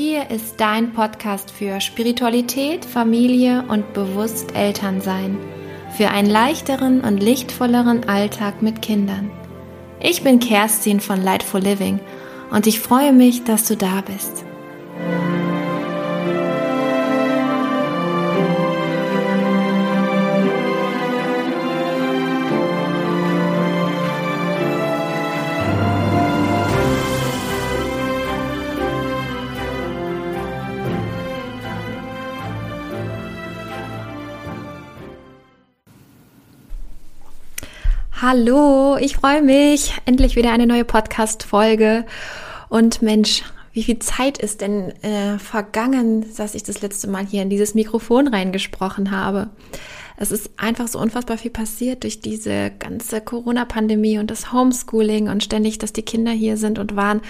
Hier ist dein Podcast für Spiritualität, Familie und bewusst Elternsein. Für einen leichteren und lichtvolleren Alltag mit Kindern. Ich bin Kerstin von Lightful Living und ich freue mich, dass du da bist. Hallo, ich freue mich. Endlich wieder eine neue Podcast-Folge. Und Mensch, wie viel Zeit ist denn äh, vergangen, dass ich das letzte Mal hier in dieses Mikrofon reingesprochen habe? Es ist einfach so unfassbar viel passiert durch diese ganze Corona-Pandemie und das Homeschooling und ständig, dass die Kinder hier sind und waren,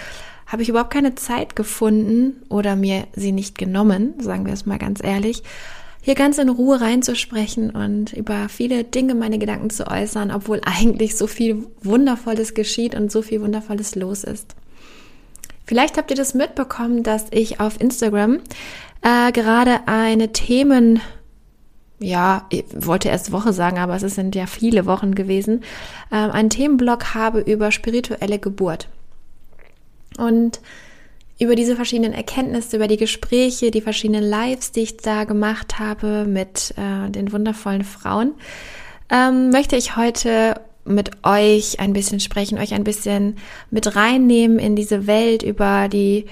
habe ich überhaupt keine Zeit gefunden oder mir sie nicht genommen, sagen wir es mal ganz ehrlich, hier ganz in Ruhe reinzusprechen und über viele Dinge meine Gedanken zu äußern, obwohl eigentlich so viel Wundervolles geschieht und so viel Wundervolles los ist. Vielleicht habt ihr das mitbekommen, dass ich auf Instagram äh, gerade eine Themen, ja, ich wollte erst Woche sagen, aber es sind ja viele Wochen gewesen, äh, einen Themenblog habe über spirituelle Geburt. Und über diese verschiedenen Erkenntnisse, über die Gespräche, die verschiedenen Lives, die ich da gemacht habe mit äh, den wundervollen Frauen, ähm, möchte ich heute mit euch ein bisschen sprechen, euch ein bisschen mit reinnehmen in diese Welt über die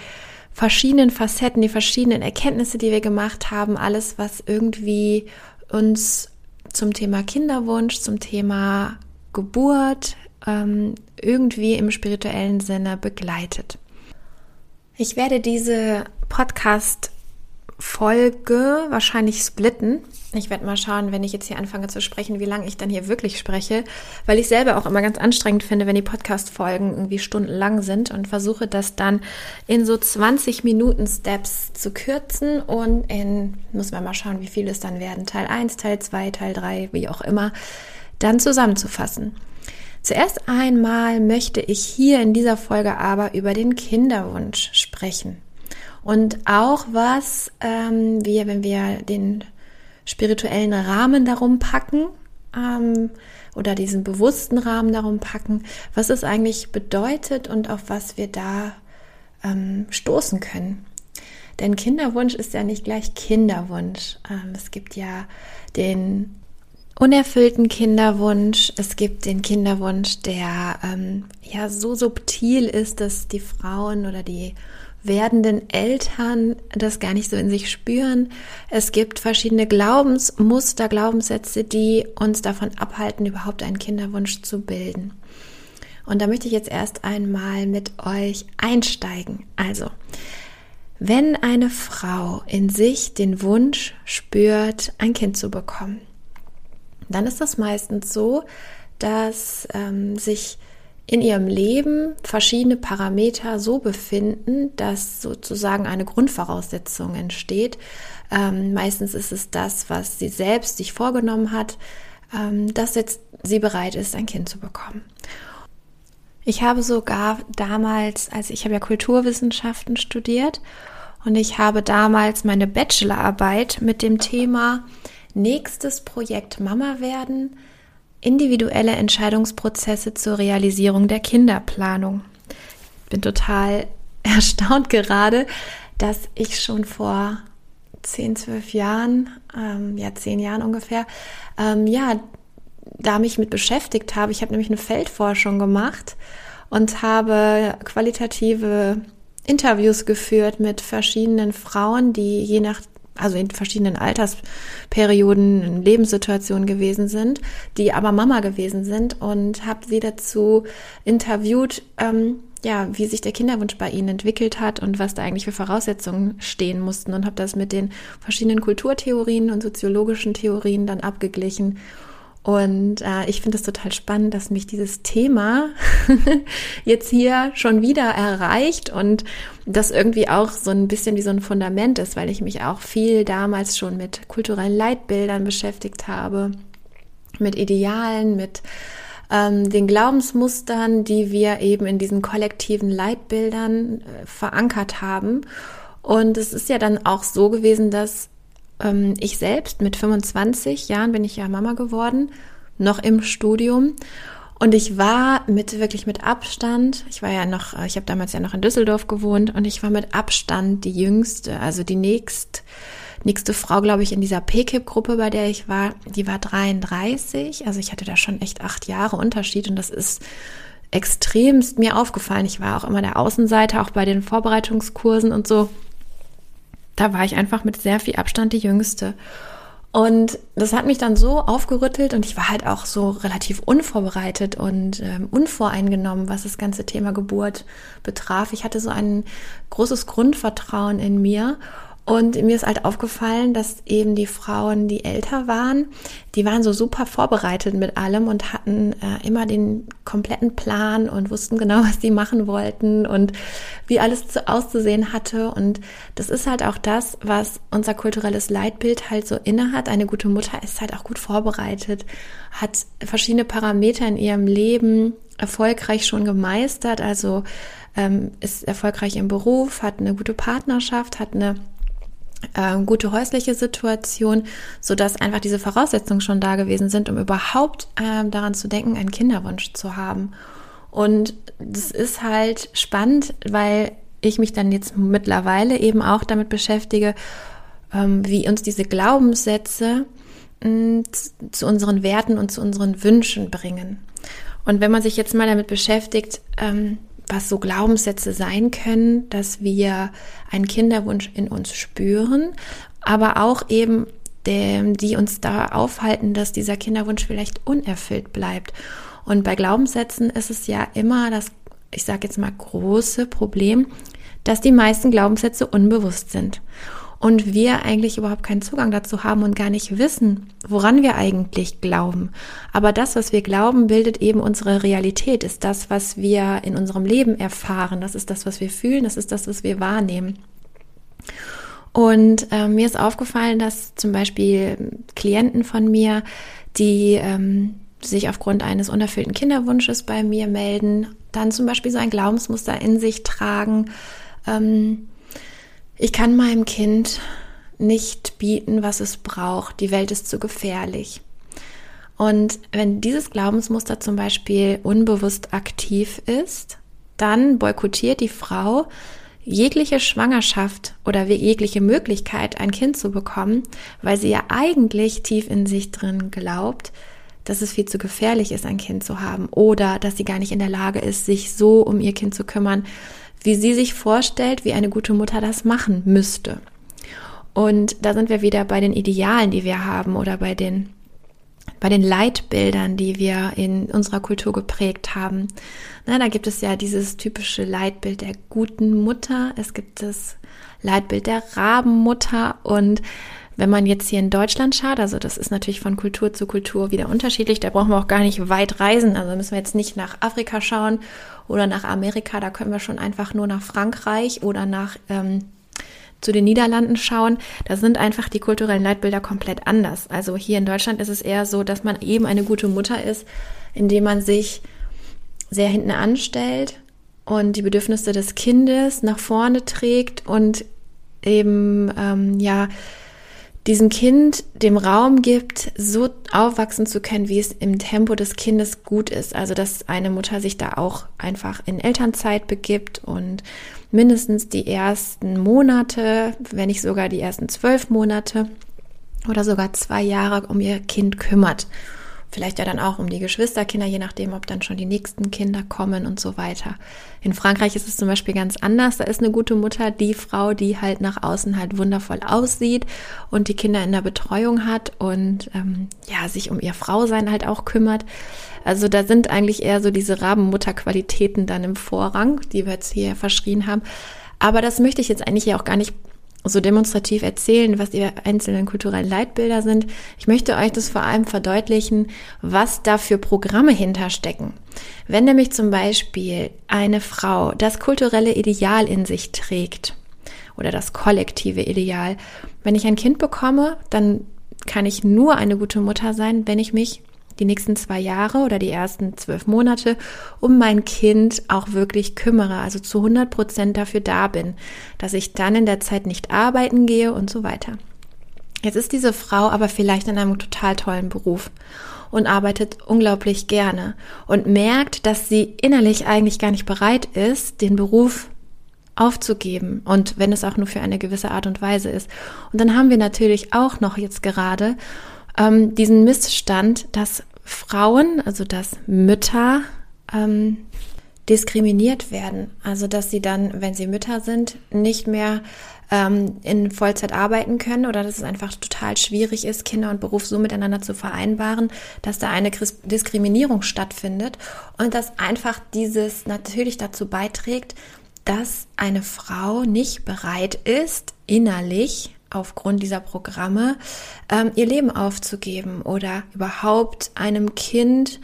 verschiedenen Facetten, die verschiedenen Erkenntnisse, die wir gemacht haben, alles, was irgendwie uns zum Thema Kinderwunsch, zum Thema Geburt ähm, irgendwie im spirituellen Sinne begleitet. Ich werde diese Podcast Folge wahrscheinlich splitten. Ich werde mal schauen, wenn ich jetzt hier anfange zu sprechen, wie lange ich dann hier wirklich spreche, weil ich selber auch immer ganz anstrengend finde, wenn die Podcast-Folgen irgendwie stundenlang sind und versuche das dann in so 20 Minuten Steps zu kürzen und in, muss man mal schauen, wie viel es dann werden, Teil 1, Teil 2, Teil 3, wie auch immer, dann zusammenzufassen. Zuerst einmal möchte ich hier in dieser Folge aber über den Kinderwunsch sprechen. Und auch was ähm, wir, wenn wir den spirituellen Rahmen darum packen ähm, oder diesen bewussten Rahmen darum packen, was es eigentlich bedeutet und auf was wir da ähm, stoßen können. Denn Kinderwunsch ist ja nicht gleich Kinderwunsch. Ähm, es gibt ja den unerfüllten Kinderwunsch. Es gibt den Kinderwunsch, der ähm, ja so subtil ist, dass die Frauen oder die werdenden Eltern das gar nicht so in sich spüren. Es gibt verschiedene Glaubensmuster, Glaubenssätze, die uns davon abhalten, überhaupt einen Kinderwunsch zu bilden. Und da möchte ich jetzt erst einmal mit euch einsteigen. Also, wenn eine Frau in sich den Wunsch spürt, ein Kind zu bekommen, dann ist das meistens so, dass ähm, sich in ihrem Leben verschiedene Parameter so befinden, dass sozusagen eine Grundvoraussetzung entsteht. Ähm, meistens ist es das, was sie selbst sich vorgenommen hat, ähm, dass jetzt sie bereit ist, ein Kind zu bekommen. Ich habe sogar damals, also ich habe ja Kulturwissenschaften studiert und ich habe damals meine Bachelorarbeit mit dem Thema Nächstes Projekt Mama werden, individuelle Entscheidungsprozesse zur Realisierung der Kinderplanung. Ich bin total erstaunt gerade, dass ich schon vor 10, 12 Jahren, ähm, ja, 10 Jahren ungefähr, ähm, ja, da mich mit beschäftigt habe. Ich habe nämlich eine Feldforschung gemacht und habe qualitative Interviews geführt mit verschiedenen Frauen, die je nach also in verschiedenen Altersperioden, in Lebenssituationen gewesen sind, die aber Mama gewesen sind und habe sie dazu interviewt, ähm, ja, wie sich der Kinderwunsch bei ihnen entwickelt hat und was da eigentlich für Voraussetzungen stehen mussten und habe das mit den verschiedenen Kulturtheorien und soziologischen Theorien dann abgeglichen und äh, ich finde es total spannend, dass mich dieses Thema jetzt hier schon wieder erreicht und das irgendwie auch so ein bisschen wie so ein Fundament ist, weil ich mich auch viel damals schon mit kulturellen Leitbildern beschäftigt habe, mit Idealen, mit ähm, den Glaubensmustern, die wir eben in diesen kollektiven Leitbildern äh, verankert haben. Und es ist ja dann auch so gewesen, dass ähm, ich selbst mit 25 Jahren bin ich ja Mama geworden, noch im Studium. Und ich war mit wirklich mit Abstand, ich war ja noch, ich habe damals ja noch in Düsseldorf gewohnt und ich war mit Abstand die jüngste, also die nächst, nächste Frau, glaube ich, in dieser PKIP-Gruppe, bei der ich war, die war 33. Also ich hatte da schon echt acht Jahre Unterschied und das ist extremst mir aufgefallen. Ich war auch immer der Außenseiter, auch bei den Vorbereitungskursen und so. Da war ich einfach mit sehr viel Abstand die Jüngste. Und das hat mich dann so aufgerüttelt und ich war halt auch so relativ unvorbereitet und ähm, unvoreingenommen, was das ganze Thema Geburt betraf. Ich hatte so ein großes Grundvertrauen in mir und mir ist halt aufgefallen, dass eben die Frauen, die älter waren, die waren so super vorbereitet mit allem und hatten äh, immer den kompletten Plan und wussten genau, was die machen wollten und wie alles zu, auszusehen hatte. Und das ist halt auch das, was unser kulturelles Leitbild halt so innehat. Eine gute Mutter ist halt auch gut vorbereitet, hat verschiedene Parameter in ihrem Leben erfolgreich schon gemeistert, also ähm, ist erfolgreich im Beruf, hat eine gute Partnerschaft, hat eine äh, gute häusliche Situation, so dass einfach diese Voraussetzungen schon da gewesen sind, um überhaupt äh, daran zu denken, einen Kinderwunsch zu haben. Und das ist halt spannend, weil ich mich dann jetzt mittlerweile eben auch damit beschäftige, ähm, wie uns diese Glaubenssätze äh, zu unseren Werten und zu unseren Wünschen bringen. Und wenn man sich jetzt mal damit beschäftigt, ähm, was so Glaubenssätze sein können, dass wir einen Kinderwunsch in uns spüren, aber auch eben dem, die uns da aufhalten, dass dieser Kinderwunsch vielleicht unerfüllt bleibt. Und bei Glaubenssätzen ist es ja immer das, ich sage jetzt mal, große Problem, dass die meisten Glaubenssätze unbewusst sind und wir eigentlich überhaupt keinen Zugang dazu haben und gar nicht wissen, woran wir eigentlich glauben. Aber das, was wir glauben, bildet eben unsere Realität, ist das, was wir in unserem Leben erfahren, das ist das, was wir fühlen, das ist das, was wir wahrnehmen. Und äh, mir ist aufgefallen, dass zum Beispiel Klienten von mir, die ähm, sich aufgrund eines unerfüllten Kinderwunsches bei mir melden, dann zum Beispiel so ein Glaubensmuster in sich tragen, ähm, ich kann meinem Kind nicht bieten, was es braucht. Die Welt ist zu gefährlich. Und wenn dieses Glaubensmuster zum Beispiel unbewusst aktiv ist, dann boykottiert die Frau jegliche Schwangerschaft oder jegliche Möglichkeit, ein Kind zu bekommen, weil sie ja eigentlich tief in sich drin glaubt, dass es viel zu gefährlich ist, ein Kind zu haben oder dass sie gar nicht in der Lage ist, sich so um ihr Kind zu kümmern, wie sie sich vorstellt, wie eine gute Mutter das machen müsste. Und da sind wir wieder bei den Idealen, die wir haben oder bei den bei den Leitbildern, die wir in unserer Kultur geprägt haben. Na, da gibt es ja dieses typische Leitbild der guten Mutter. Es gibt das Leitbild der Rabenmutter und wenn man jetzt hier in Deutschland schaut, also das ist natürlich von Kultur zu Kultur wieder unterschiedlich, da brauchen wir auch gar nicht weit reisen. Also müssen wir jetzt nicht nach Afrika schauen oder nach Amerika, da können wir schon einfach nur nach Frankreich oder nach ähm, zu den Niederlanden schauen. Da sind einfach die kulturellen Leitbilder komplett anders. Also hier in Deutschland ist es eher so, dass man eben eine gute Mutter ist, indem man sich sehr hinten anstellt und die Bedürfnisse des Kindes nach vorne trägt und eben ähm, ja diesem Kind dem Raum gibt, so aufwachsen zu können, wie es im Tempo des Kindes gut ist. Also dass eine Mutter sich da auch einfach in Elternzeit begibt und mindestens die ersten Monate, wenn nicht sogar die ersten zwölf Monate oder sogar zwei Jahre um ihr Kind kümmert Vielleicht ja dann auch um die Geschwisterkinder, je nachdem, ob dann schon die nächsten Kinder kommen und so weiter. In Frankreich ist es zum Beispiel ganz anders. Da ist eine gute Mutter die Frau, die halt nach außen halt wundervoll aussieht und die Kinder in der Betreuung hat und ähm, ja, sich um ihr Frausein halt auch kümmert. Also da sind eigentlich eher so diese Rabenmutterqualitäten dann im Vorrang, die wir jetzt hier verschrien haben. Aber das möchte ich jetzt eigentlich ja auch gar nicht so demonstrativ erzählen, was die einzelnen kulturellen Leitbilder sind. Ich möchte euch das vor allem verdeutlichen, was da für Programme hinterstecken. Wenn nämlich zum Beispiel eine Frau das kulturelle Ideal in sich trägt oder das kollektive Ideal, wenn ich ein Kind bekomme, dann kann ich nur eine gute Mutter sein, wenn ich mich die nächsten zwei Jahre oder die ersten zwölf Monate um mein Kind auch wirklich kümmere, also zu 100 Prozent dafür da bin, dass ich dann in der Zeit nicht arbeiten gehe und so weiter. Jetzt ist diese Frau aber vielleicht in einem total tollen Beruf und arbeitet unglaublich gerne und merkt, dass sie innerlich eigentlich gar nicht bereit ist, den Beruf aufzugeben und wenn es auch nur für eine gewisse Art und Weise ist. Und dann haben wir natürlich auch noch jetzt gerade ähm, diesen Missstand, dass Frauen, also dass Mütter ähm, diskriminiert werden. Also dass sie dann, wenn sie Mütter sind, nicht mehr ähm, in Vollzeit arbeiten können oder dass es einfach total schwierig ist, Kinder und Beruf so miteinander zu vereinbaren, dass da eine Diskriminierung stattfindet und dass einfach dieses natürlich dazu beiträgt, dass eine Frau nicht bereit ist, innerlich aufgrund dieser Programme ähm, ihr Leben aufzugeben oder überhaupt einem Kind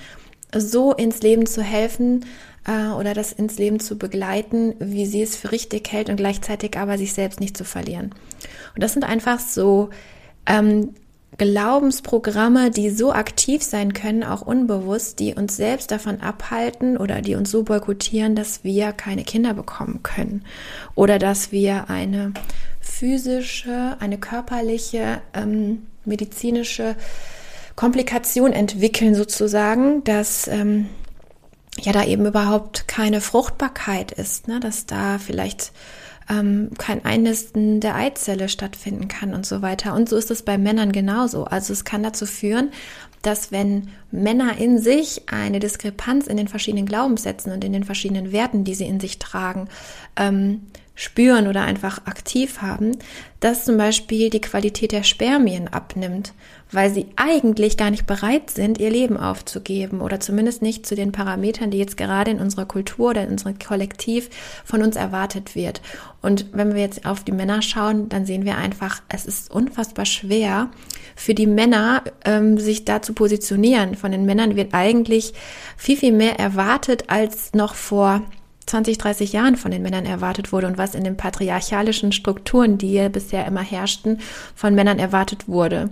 so ins Leben zu helfen, äh, oder das ins Leben zu begleiten, wie sie es für richtig hält und gleichzeitig aber sich selbst nicht zu verlieren. Und das sind einfach so ähm, Glaubensprogramme, die so aktiv sein können, auch unbewusst, die uns selbst davon abhalten oder die uns so boykottieren, dass wir keine Kinder bekommen können oder dass wir eine physische, eine körperliche, ähm, medizinische Komplikation entwickeln sozusagen, dass ähm, ja da eben überhaupt keine Fruchtbarkeit ist, ne? dass da vielleicht ähm, kein Einnisten der Eizelle stattfinden kann und so weiter. Und so ist es bei Männern genauso. Also es kann dazu führen, dass wenn Männer in sich eine Diskrepanz in den verschiedenen Glaubenssätzen und in den verschiedenen Werten, die sie in sich tragen, ähm, spüren oder einfach aktiv haben, dass zum Beispiel die Qualität der Spermien abnimmt, weil sie eigentlich gar nicht bereit sind, ihr Leben aufzugeben oder zumindest nicht zu den Parametern, die jetzt gerade in unserer Kultur oder in unserem Kollektiv von uns erwartet wird. Und wenn wir jetzt auf die Männer schauen, dann sehen wir einfach, es ist unfassbar schwer für die Männer, ähm, sich da zu positionieren. Von den Männern wird eigentlich viel, viel mehr erwartet als noch vor 20, 30 Jahren von den Männern erwartet wurde und was in den patriarchalischen Strukturen, die ja bisher immer herrschten, von Männern erwartet wurde.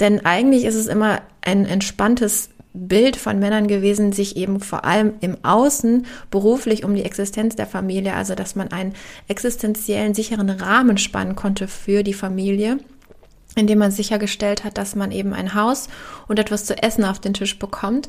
Denn eigentlich ist es immer ein entspanntes Bild von Männern gewesen, sich eben vor allem im Außen beruflich um die Existenz der Familie, also dass man einen existenziellen, sicheren Rahmen spannen konnte für die Familie indem man sichergestellt hat, dass man eben ein Haus und etwas zu essen auf den Tisch bekommt.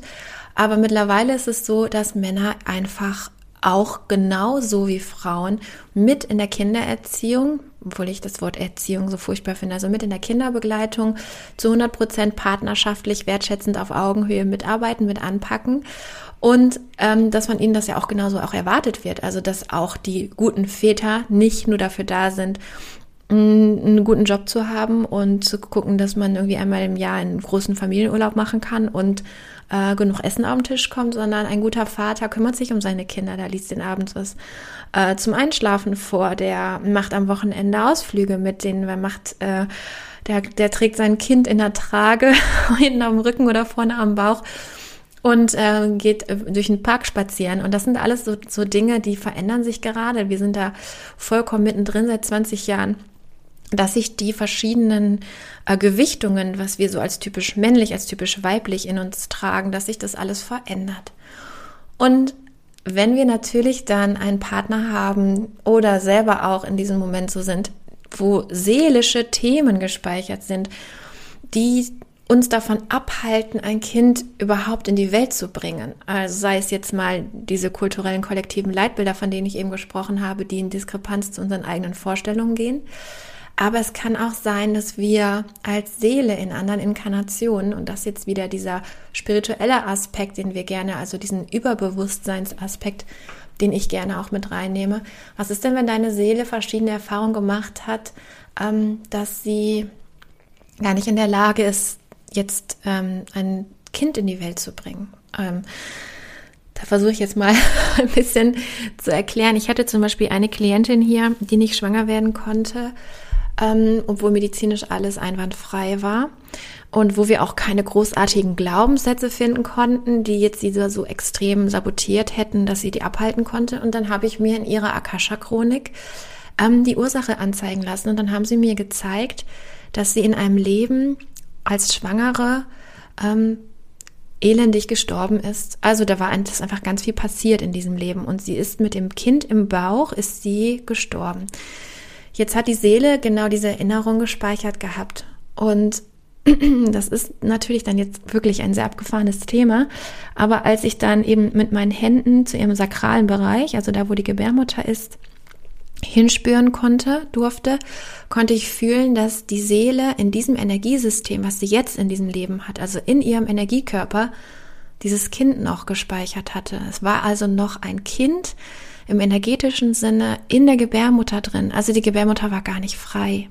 Aber mittlerweile ist es so, dass Männer einfach auch genauso wie Frauen mit in der Kindererziehung, obwohl ich das Wort Erziehung so furchtbar finde, also mit in der Kinderbegleitung zu 100 Prozent partnerschaftlich, wertschätzend auf Augenhöhe mitarbeiten, mit anpacken und ähm, dass von ihnen das ja auch genauso auch erwartet wird. Also dass auch die guten Väter nicht nur dafür da sind, einen guten Job zu haben und zu gucken, dass man irgendwie einmal im Jahr einen großen Familienurlaub machen kann und äh, genug Essen auf den Tisch kommt, sondern ein guter Vater kümmert sich um seine Kinder, der liest den abends was äh, zum Einschlafen vor, der macht am Wochenende Ausflüge mit denen, wer macht, äh, der, der trägt sein Kind in der Trage, hinten am Rücken oder vorne am Bauch und äh, geht äh, durch den Park spazieren. Und das sind alles so, so Dinge, die verändern sich gerade. Wir sind da vollkommen mittendrin seit 20 Jahren dass sich die verschiedenen äh, Gewichtungen, was wir so als typisch männlich, als typisch weiblich in uns tragen, dass sich das alles verändert. Und wenn wir natürlich dann einen Partner haben oder selber auch in diesem Moment so sind, wo seelische Themen gespeichert sind, die uns davon abhalten, ein Kind überhaupt in die Welt zu bringen. Also sei es jetzt mal diese kulturellen kollektiven Leitbilder, von denen ich eben gesprochen habe, die in Diskrepanz zu unseren eigenen Vorstellungen gehen aber es kann auch sein, dass wir als Seele in anderen Inkarnationen, und das jetzt wieder dieser spirituelle Aspekt, den wir gerne, also diesen Überbewusstseinsaspekt, den ich gerne auch mit reinnehme. Was ist denn, wenn deine Seele verschiedene Erfahrungen gemacht hat, ähm, dass sie gar nicht in der Lage ist, jetzt ähm, ein Kind in die Welt zu bringen? Ähm, da versuche ich jetzt mal ein bisschen zu erklären. Ich hatte zum Beispiel eine Klientin hier, die nicht schwanger werden konnte ähm, obwohl medizinisch alles einwandfrei war und wo wir auch keine großartigen Glaubenssätze finden konnten, die jetzt diese so extrem sabotiert hätten, dass sie die abhalten konnte. Und dann habe ich mir in ihrer Akasha-Chronik ähm, die Ursache anzeigen lassen und dann haben sie mir gezeigt, dass sie in einem Leben als Schwangere ähm, elendig gestorben ist. Also da war einfach ganz viel passiert in diesem Leben und sie ist mit dem Kind im Bauch, ist sie gestorben. Jetzt hat die Seele genau diese Erinnerung gespeichert gehabt und das ist natürlich dann jetzt wirklich ein sehr abgefahrenes Thema. Aber als ich dann eben mit meinen Händen zu ihrem sakralen Bereich, also da, wo die Gebärmutter ist, hinspüren konnte, durfte, konnte ich fühlen, dass die Seele in diesem Energiesystem, was sie jetzt in diesem Leben hat, also in ihrem Energiekörper, dieses Kind noch gespeichert hatte. Es war also noch ein Kind im energetischen Sinne in der Gebärmutter drin. Also die Gebärmutter war gar nicht frei.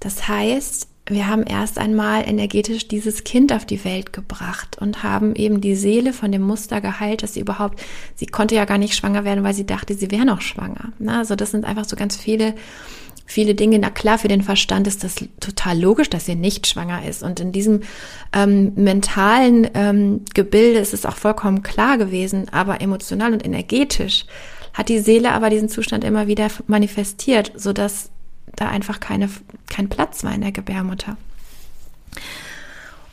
Das heißt, wir haben erst einmal energetisch dieses Kind auf die Welt gebracht und haben eben die Seele von dem Muster geheilt, dass sie überhaupt, sie konnte ja gar nicht schwanger werden, weil sie dachte, sie wäre noch schwanger. Also das sind einfach so ganz viele, viele Dinge. Na klar, für den Verstand ist das total logisch, dass sie nicht schwanger ist. Und in diesem ähm, mentalen ähm, Gebilde ist es auch vollkommen klar gewesen, aber emotional und energetisch hat die Seele aber diesen Zustand immer wieder manifestiert, so dass da einfach keine, kein Platz war in der Gebärmutter.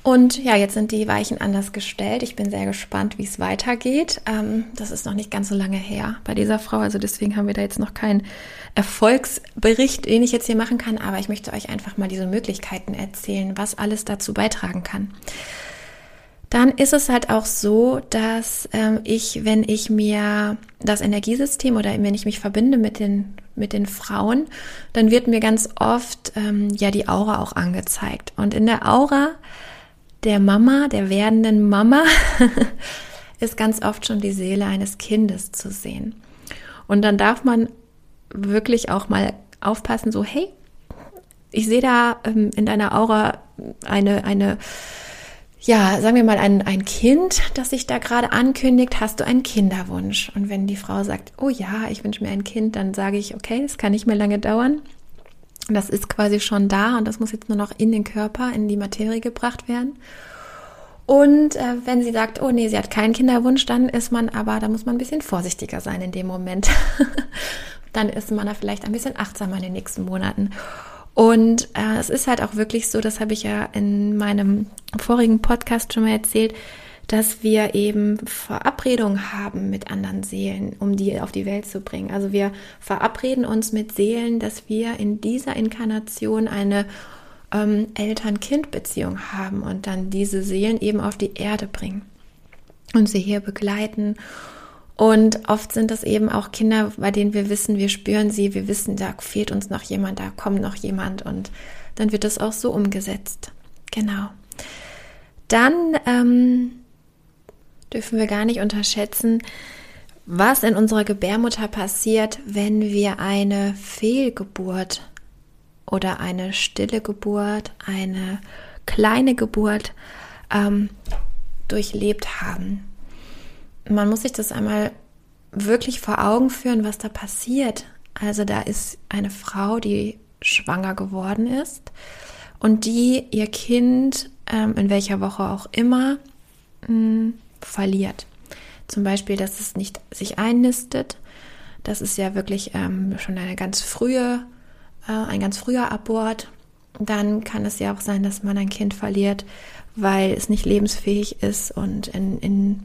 Und ja, jetzt sind die Weichen anders gestellt. Ich bin sehr gespannt, wie es weitergeht. Ähm, das ist noch nicht ganz so lange her bei dieser Frau. Also deswegen haben wir da jetzt noch keinen Erfolgsbericht, den ich jetzt hier machen kann. Aber ich möchte euch einfach mal diese Möglichkeiten erzählen, was alles dazu beitragen kann. Dann ist es halt auch so, dass ähm, ich, wenn ich mir das Energiesystem oder wenn ich mich verbinde mit den mit den Frauen, dann wird mir ganz oft ähm, ja die Aura auch angezeigt. Und in der Aura der Mama, der werdenden Mama, ist ganz oft schon die Seele eines Kindes zu sehen. Und dann darf man wirklich auch mal aufpassen, so hey, ich sehe da ähm, in deiner Aura eine, eine ja, sagen wir mal, ein, ein Kind, das sich da gerade ankündigt, hast du einen Kinderwunsch? Und wenn die Frau sagt, oh ja, ich wünsche mir ein Kind, dann sage ich, okay, es kann nicht mehr lange dauern. Das ist quasi schon da und das muss jetzt nur noch in den Körper, in die Materie gebracht werden. Und äh, wenn sie sagt, oh nee, sie hat keinen Kinderwunsch, dann ist man aber, da muss man ein bisschen vorsichtiger sein in dem Moment. dann ist man da vielleicht ein bisschen achtsamer in den nächsten Monaten. Und äh, es ist halt auch wirklich so, das habe ich ja in meinem vorigen Podcast schon mal erzählt, dass wir eben Verabredungen haben mit anderen Seelen, um die auf die Welt zu bringen. Also wir verabreden uns mit Seelen, dass wir in dieser Inkarnation eine ähm, Eltern-Kind-Beziehung haben und dann diese Seelen eben auf die Erde bringen und sie hier begleiten und oft sind das eben auch Kinder, bei denen wir wissen, wir spüren sie, wir wissen, da fehlt uns noch jemand, da kommt noch jemand und dann wird das auch so umgesetzt. Genau. Dann ähm, dürfen wir gar nicht unterschätzen, was in unserer Gebärmutter passiert, wenn wir eine Fehlgeburt oder eine stille Geburt, eine kleine Geburt ähm, durchlebt haben man muss sich das einmal wirklich vor Augen führen, was da passiert. Also da ist eine Frau, die schwanger geworden ist und die ihr Kind ähm, in welcher Woche auch immer mh, hm, verliert. Zum Beispiel, dass es nicht sich einnistet. Das ist ja wirklich ähm, schon eine ganz frühe, äh, ein ganz früher Abort. Dann kann es ja auch sein, dass man ein Kind verliert, weil es nicht lebensfähig ist und in, in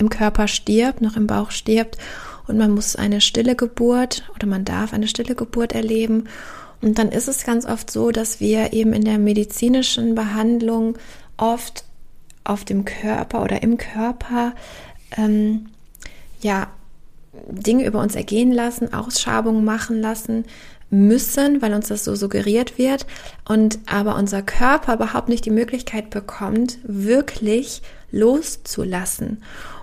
im Körper stirbt, noch im Bauch stirbt und man muss eine stille Geburt oder man darf eine stille Geburt erleben. Und dann ist es ganz oft so, dass wir eben in der medizinischen Behandlung oft auf dem Körper oder im Körper ähm, ja Dinge über uns ergehen lassen, Ausschabungen machen lassen müssen, weil uns das so suggeriert wird und aber unser Körper überhaupt nicht die Möglichkeit bekommt, wirklich loszulassen.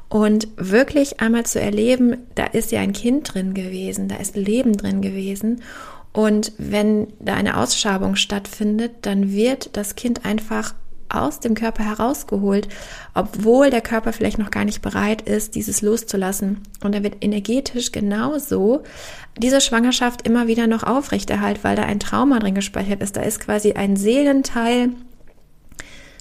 Und wirklich einmal zu erleben, da ist ja ein Kind drin gewesen, da ist Leben drin gewesen. Und wenn da eine Ausschabung stattfindet, dann wird das Kind einfach aus dem Körper herausgeholt, obwohl der Körper vielleicht noch gar nicht bereit ist, dieses loszulassen. Und er wird energetisch genauso diese Schwangerschaft immer wieder noch aufrechterhalten, weil da ein Trauma drin gespeichert ist. Da ist quasi ein Seelenteil,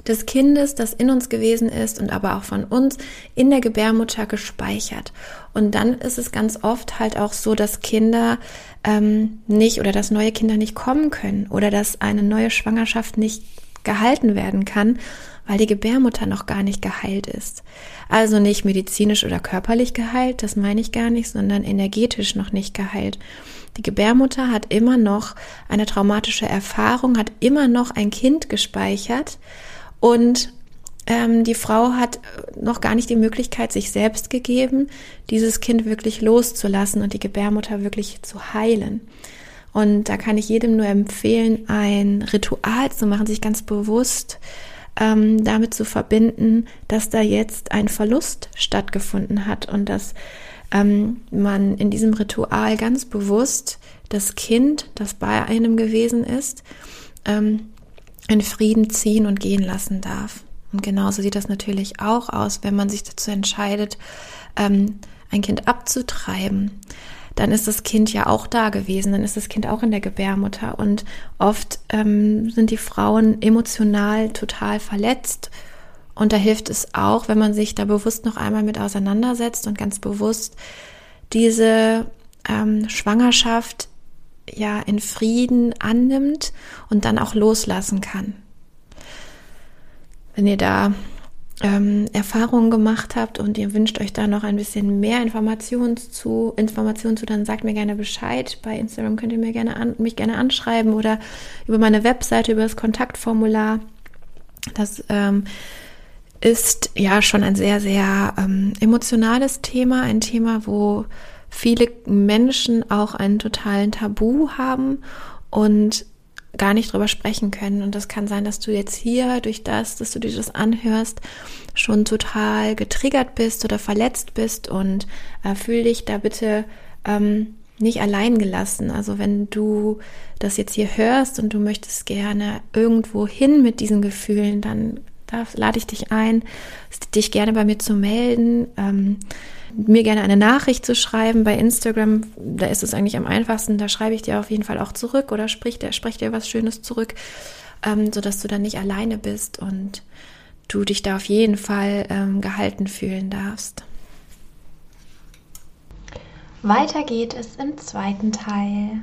des Kindes, das in uns gewesen ist und aber auch von uns in der Gebärmutter gespeichert. Und dann ist es ganz oft halt auch so, dass Kinder ähm, nicht oder dass neue Kinder nicht kommen können oder dass eine neue Schwangerschaft nicht gehalten werden kann, weil die Gebärmutter noch gar nicht geheilt ist. Also nicht medizinisch oder körperlich geheilt, das meine ich gar nicht, sondern energetisch noch nicht geheilt. Die Gebärmutter hat immer noch eine traumatische Erfahrung, hat immer noch ein Kind gespeichert und ähm, die Frau hat noch gar nicht die Möglichkeit sich selbst gegeben, dieses Kind wirklich loszulassen und die Gebärmutter wirklich zu heilen. Und da kann ich jedem nur empfehlen, ein Ritual zu machen, sich ganz bewusst ähm, damit zu verbinden, dass da jetzt ein Verlust stattgefunden hat und dass ähm, man in diesem Ritual ganz bewusst das Kind, das bei einem gewesen ist, ähm, in Frieden ziehen und gehen lassen darf. Und genauso sieht das natürlich auch aus, wenn man sich dazu entscheidet, ähm, ein Kind abzutreiben. Dann ist das Kind ja auch da gewesen, dann ist das Kind auch in der Gebärmutter. Und oft ähm, sind die Frauen emotional total verletzt. Und da hilft es auch, wenn man sich da bewusst noch einmal mit auseinandersetzt und ganz bewusst diese ähm, Schwangerschaft ja in Frieden annimmt und dann auch loslassen kann. Wenn ihr da ähm, Erfahrungen gemacht habt und ihr wünscht euch da noch ein bisschen mehr Informationen zu, Informationen zu, dann sagt mir gerne Bescheid. Bei Instagram könnt ihr mir gerne an, mich gerne anschreiben oder über meine Webseite, über das Kontaktformular. Das ähm, ist ja schon ein sehr, sehr ähm, emotionales Thema, ein Thema, wo viele Menschen auch einen totalen Tabu haben und gar nicht drüber sprechen können. Und das kann sein, dass du jetzt hier durch das, dass du dir das anhörst, schon total getriggert bist oder verletzt bist und äh, fühl dich da bitte ähm, nicht allein gelassen. Also wenn du das jetzt hier hörst und du möchtest gerne irgendwo hin mit diesen Gefühlen, dann darf, lade ich dich ein, dich gerne bei mir zu melden. Ähm, mir gerne eine Nachricht zu schreiben bei Instagram. Da ist es eigentlich am einfachsten. Da schreibe ich dir auf jeden Fall auch zurück oder sprich dir, sprich dir was Schönes zurück, ähm, sodass du dann nicht alleine bist und du dich da auf jeden Fall ähm, gehalten fühlen darfst. Weiter geht es im zweiten Teil.